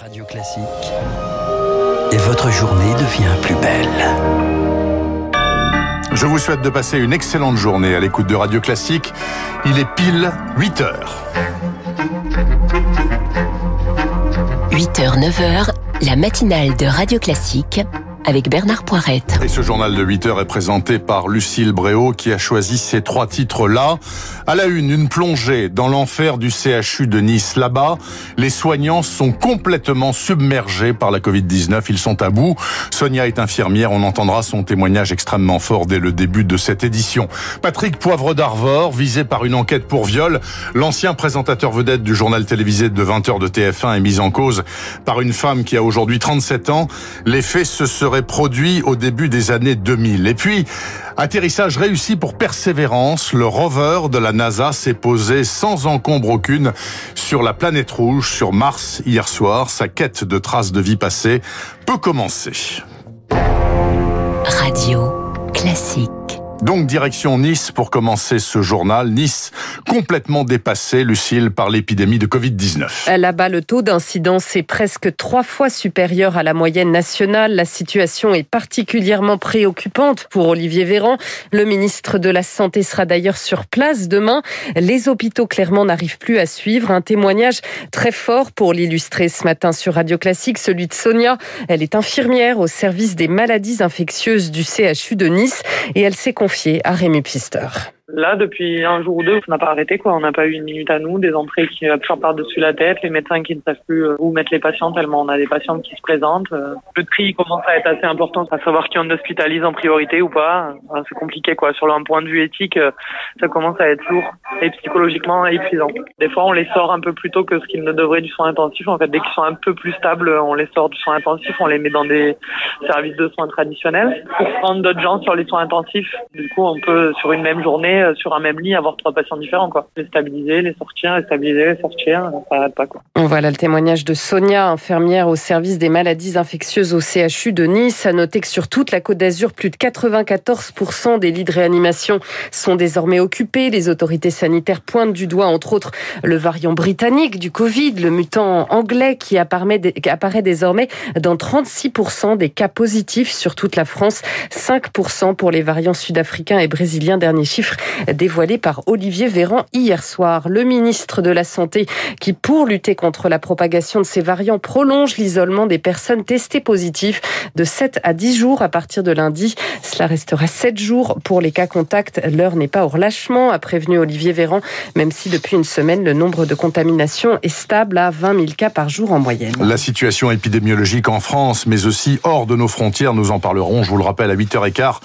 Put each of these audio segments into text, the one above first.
Radio Classique. Et votre journée devient plus belle. Je vous souhaite de passer une excellente journée à l'écoute de Radio Classique. Il est pile 8 heures. 8h, 9h, la matinale de Radio Classique avec Bernard Poirette. Et ce journal de 8 heures est présenté par Lucille Bréau qui a choisi ces trois titres-là. À la une, une plongée dans l'enfer du CHU de Nice. Là-bas, les soignants sont complètement submergés par la Covid-19. Ils sont à bout. Sonia est infirmière. On entendra son témoignage extrêmement fort dès le début de cette édition. Patrick Poivre d'Arvor, visé par une enquête pour viol. L'ancien présentateur vedette du journal télévisé de 20h de TF1 est mis en cause par une femme qui a aujourd'hui 37 ans. Les faits se seraient produit au début des années 2000. Et puis, atterrissage réussi pour Persévérance. Le rover de la NASA s'est posé sans encombre aucune sur la planète rouge, sur Mars, hier soir. Sa quête de traces de vie passée peut commencer. Radio classique. Donc direction Nice pour commencer ce journal. Nice complètement dépassé, Lucille, par l'épidémie de Covid-19. Là-bas, le taux d'incidence est presque trois fois supérieur à la moyenne nationale. La situation est particulièrement préoccupante pour Olivier Véran. Le ministre de la Santé sera d'ailleurs sur place demain. Les hôpitaux clairement n'arrivent plus à suivre. Un témoignage très fort pour l'illustrer ce matin sur Radio Classique, celui de Sonia. Elle est infirmière au service des maladies infectieuses du CHU de Nice et elle s'est confiée à Rémi Pfister. Là, depuis un jour ou deux, on n'a pas arrêté, quoi. On n'a pas eu une minute à nous, des entrées qui appuient par-dessus la tête, les médecins qui ne savent plus euh, où mettre les patients tellement on a des patients qui se présentent. Euh. Le tri commence à être assez important, à savoir qui on hospitalise en priorité ou pas. C'est compliqué, quoi. Sur un point de vue éthique, euh, ça commence à être lourd et psychologiquement épuisant. Des fois, on les sort un peu plus tôt que ce qu'ils ne devraient du soin intensif. En fait, dès qu'ils sont un peu plus stables, on les sort du soin intensif, on les met dans des services de soins traditionnels. Pour prendre d'autres gens sur les soins intensifs, du coup, on peut, sur une même journée, euh, sur un même lit, avoir trois patients différents, quoi. Les stabiliser, les sortir, les stabiliser, les sortir, ça n'arrête pas, quoi. Voilà le témoignage de Sonia, infirmière au service des maladies infectieuses au CHU de Nice. A noter que sur toute la Côte d'Azur, plus de 94% des lits de réanimation sont désormais occupés. Les autorités sanitaires pointent du doigt, entre autres, le variant britannique du Covid, le mutant anglais qui apparaît, désormais dans 36% des cas positifs sur toute la France, 5% pour les variants sud-africains et brésiliens. Dernier chiffre dévoilé par Olivier Véran hier soir. Le ministre de la Santé qui, pour lutter contre la propagation de ces variants, prolonge l'isolement des personnes testées positives de 7 à 10 jours à partir de lundi. Cela restera 7 jours pour les cas contacts. L'heure n'est pas au relâchement, a prévenu Olivier Véran, même si depuis une semaine, le nombre de contaminations est stable à 20 000 cas par jour en moyenne. La situation épidémiologique en France, mais aussi hors de nos frontières, nous en parlerons, je vous le rappelle, à 8h15,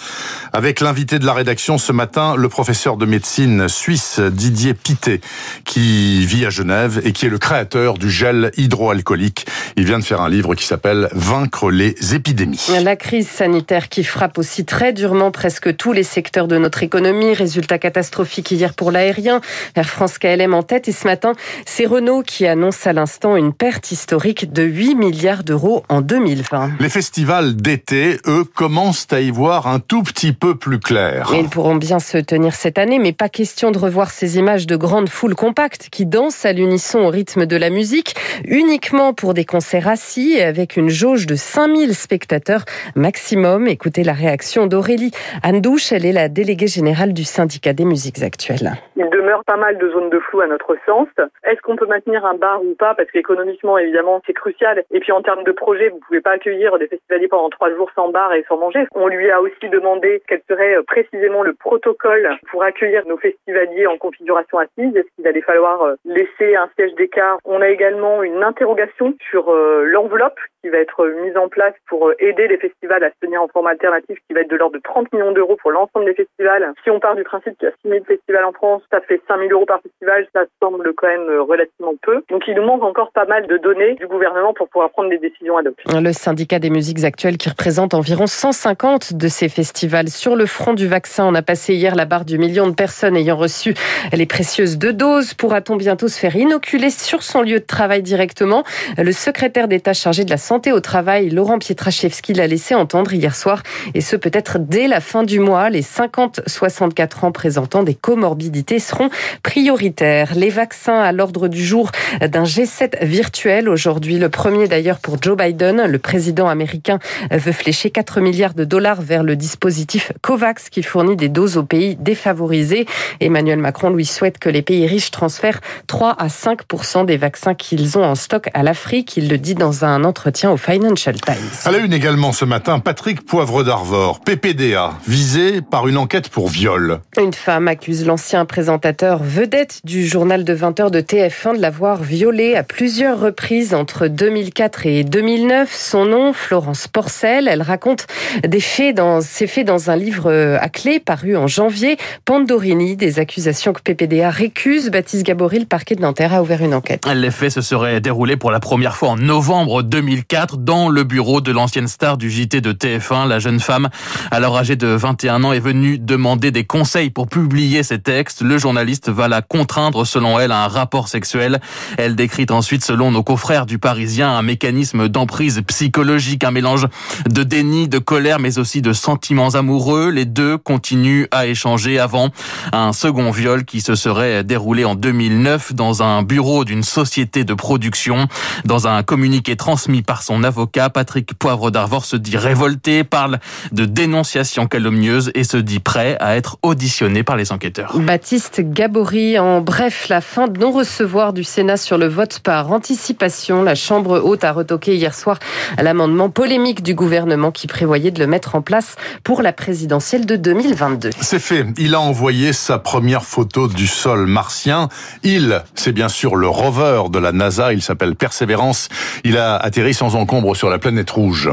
avec l'invité de la rédaction ce matin, le professeur de médecine suisse Didier Pité, qui vit à Genève et qui est le créateur du gel hydroalcoolique. Il vient de faire un livre qui s'appelle Vaincre les épidémies. La crise sanitaire qui frappe aussi très durement presque tous les secteurs de notre économie. Résultat catastrophique hier pour l'aérien. Air France KLM en tête et ce matin, c'est Renault qui annonce à l'instant une perte historique de 8 milliards d'euros en 2020. Les festivals d'été, eux, commencent à y voir un tout petit peu plus clair. Et ils pourront bien se tenir cette année, mais pas question de revoir ces images de grandes foules compactes qui dansent à l'unisson au rythme de la musique, uniquement pour des concerts assis avec une jauge de 5000 spectateurs maximum. Écoutez la réaction d'Aurélie Andouche, elle est la déléguée générale du syndicat des musiques actuelles. Demeure pas mal de zones de flou à notre sens. Est-ce qu'on peut maintenir un bar ou pas? Parce qu'économiquement, évidemment, c'est crucial. Et puis en termes de projet, vous pouvez pas accueillir des festivaliers pendant trois jours sans bar et sans manger. On lui a aussi demandé quel serait euh, précisément le protocole pour accueillir nos festivaliers en configuration assise. Est-ce qu'il allait falloir euh, laisser un siège d'écart? On a également une interrogation sur euh, l'enveloppe qui va être mise en place pour aider les festivals à se tenir en forme alternative, qui va être de l'ordre de 30 millions d'euros pour l'ensemble des festivals. Si on part du principe qu'il y a 6 000 festivals en France, ça fait 5 000 euros par festival, ça semble quand même relativement peu. Donc il nous manque encore pas mal de données du gouvernement pour pouvoir prendre des décisions ad hoc. Le syndicat des musiques actuelles qui représente environ 150 de ces festivals. Sur le front du vaccin, on a passé hier la barre du million de personnes ayant reçu les précieuses deux doses. Pourra-t-on bientôt se faire inoculer sur son lieu de travail directement? Le secrétaire d'État chargé de la santé au travail, Laurent Pietraszewski, l'a laissé entendre hier soir, et ce peut-être dès la fin du mois. Les 50-64 ans présentant des comorbidités seront prioritaires. Les vaccins à l'ordre du jour d'un G7 virtuel aujourd'hui. Le premier d'ailleurs pour Joe Biden. Le président américain veut flécher 4 milliards de dollars vers le dispositif COVAX qui fournit des doses aux pays défavorisés. Emmanuel Macron lui souhaite que les pays riches transfèrent 3 à 5 des vaccins qu'ils ont en stock à l'Afrique. Il le dit dans un entretien au Financial Times. À la une également ce matin, Patrick Poivre d'Arvor, PPDA, visé par une enquête pour viol. Une femme accuse l'ancien présentateur vedette du journal de 20h de TF1 de l'avoir violé à plusieurs reprises entre 2004 et 2009. Son nom, Florence Porcel. Elle raconte des faits dans, ces faits dans un livre à clé paru en janvier. Pandorini, des accusations que PPDA récuse. Baptiste Gabory, le parquet de Nanterre, a ouvert une enquête. Les faits se seraient déroulés pour la première fois en novembre 2004 dans le bureau de l'ancienne star du JT de TF1. La jeune femme, alors âgée de 21 ans, est venue demander des conseils pour publier ses textes. Le journaliste va la contraindre, selon elle, à un rapport sexuel. Elle décrit ensuite, selon nos confrères du Parisien, un mécanisme d'emprise psychologique, un mélange de déni, de colère, mais aussi de sentiments amoureux. Les deux continuent à échanger avant un second viol qui se serait déroulé en 2009 dans un bureau d'une société de production. Dans un communiqué transmis par son avocat, Patrick Poivre d'Arvor se dit révolté, parle de dénonciation calomnieuse et se dit prêt à être auditionné par les enquêteurs. Baptiste Gabory, en bref, la fin de non-recevoir du Sénat sur le vote par anticipation. La Chambre haute a retoqué hier soir l'amendement polémique du gouvernement qui prévoyait de le mettre en place pour la présidentielle de 2022. C'est fait. Il a envoyé sa première photo du sol martien. Il, c'est bien sûr le rover de la NASA. Il s'appelle Persévérance. Il a atterri sans encombre sur la planète rouge.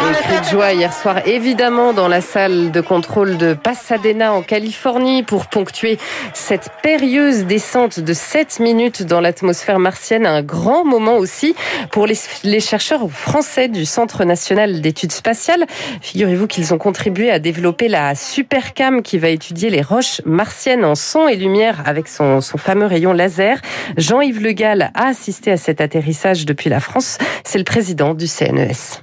Un cri de joie hier soir, évidemment, dans la salle de contrôle de Pasadena en Californie pour ponctuer cette périlleuse descente de 7 minutes dans l'atmosphère martienne. Un grand moment aussi pour les, les chercheurs français du Centre national d'études spatiales. Figurez-vous qu'ils ont contribué à développer la Supercam qui va étudier les roches martiennes en son et lumière avec son, son fameux rayon laser. Jean-Yves Le Gall a assisté à cet atterrissage depuis la France. C'est le président du CNES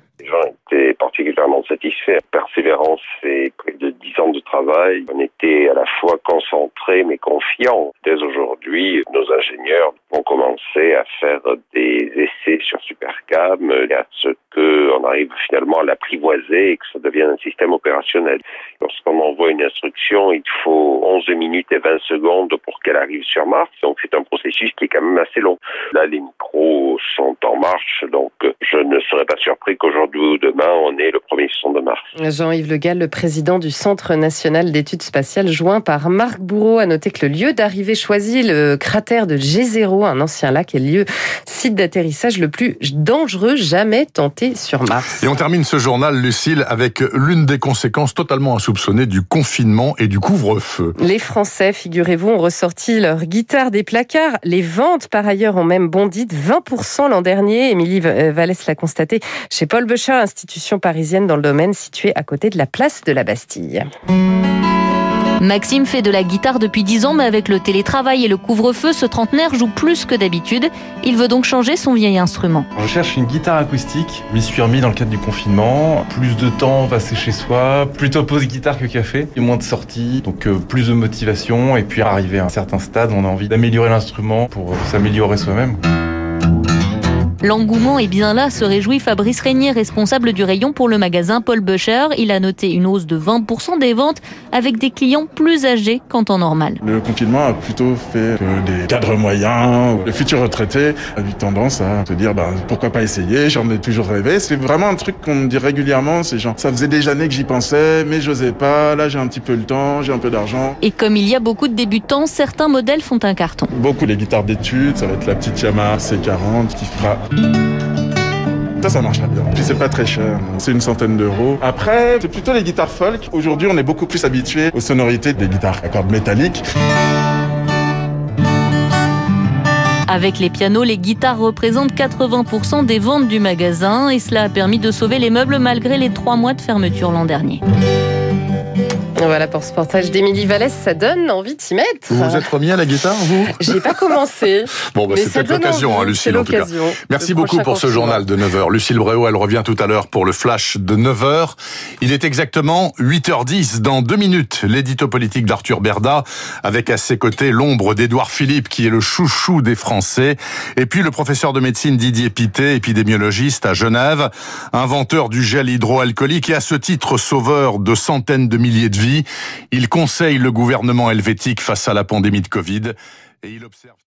satisfait. Persévérance, c'est près de dix ans de travail. On était à la fois concentrés mais confiants. Dès aujourd'hui, nos ingénieurs vont commencer à faire des essais sur Supercam et à ce qu'on arrive finalement à l'apprivoiser et que ça devienne un système opérationnel. Lorsqu'on envoie une instruction, il faut 11 minutes et 20 secondes pour qu'elle arrive sur Mars. Donc c'est un processus qui est quand même assez long. Là, les micros sont en marche, donc je ne serais pas surpris qu'aujourd'hui ou demain, on ait le premier son de Mars. Jean-Yves Le Gall, le président du Centre national d'études spatiales, joint par Marc Bourreau, a noté que le lieu d'arrivée choisi, le cratère de G0, un ancien lac, est le lieu site d'atterrissage le plus dangereux jamais tenté sur Mars. Et on termine ce journal, Lucille, avec l'une des conséquences totalement insoupçonnées du confinement et du couvre-feu. Les Français, figurez-vous, ont ressorti leur guitare des placards. Les ventes, par ailleurs, ont même bondi de 20% l'an dernier. Émilie Vallès l'a constaté chez Paul Becher, institution parisienne dans le domaine située à côté de la place de la Bastille. Maxime fait de la guitare depuis 10 ans, mais avec le télétravail et le couvre-feu, ce trentenaire joue plus que d'habitude. Il veut donc changer son vieil instrument. Je cherche une guitare acoustique, m'y suis remis dans le cadre du confinement. Plus de temps passé chez soi, plutôt pause guitare que café, et moins de sorties, donc euh, plus de motivation, et puis arrivé à un certain stade, on a envie d'améliorer l'instrument pour s'améliorer soi-même. L'engouement est bien là, se réjouit Fabrice Régnier, responsable du rayon pour le magasin Paul Becher. Il a noté une hausse de 20% des ventes avec des clients plus âgés qu'en temps normal. Le confinement a plutôt fait que des cadres moyens ou les futurs retraités ont eu tendance à se dire bah, pourquoi pas essayer, j'en ai toujours rêvé. C'est vraiment un truc qu'on me dit régulièrement, c'est genre ça faisait des années que j'y pensais mais j'osais pas, là j'ai un petit peu le temps, j'ai un peu d'argent. Et comme il y a beaucoup de débutants, certains modèles font un carton. Beaucoup les guitares d'études, ça va être la petite Yamaha C40 qui fera ça, ça marchera bien. Puis c'est pas très cher, c'est une centaine d'euros. Après, c'est plutôt les guitares folk. Aujourd'hui, on est beaucoup plus habitué aux sonorités des guitares à cordes métalliques. Avec les pianos, les guitares représentent 80% des ventes du magasin et cela a permis de sauver les meubles malgré les trois mois de fermeture l'an dernier. Voilà pour ce portage d'Émilie Vallès, ça donne envie de s'y mettre. Vous vous êtes remis à la guitare, vous? J'ai pas commencé. Bon, bah, c'est peut-être l'occasion, hein, Lucille, en tout cas. Merci beaucoup pour ce journal de 9h. Lucille Bréau, elle revient tout à l'heure pour le flash de 9h. Il est exactement 8h10. Dans deux minutes, l'édito politique d'Arthur Berda, avec à ses côtés l'ombre d'Édouard Philippe, qui est le chouchou des Français, et puis le professeur de médecine Didier Pité, épidémiologiste à Genève, inventeur du gel hydroalcoolique et à ce titre sauveur de centaines de milliers de vies. Il conseille le gouvernement helvétique face à la pandémie de Covid et il observe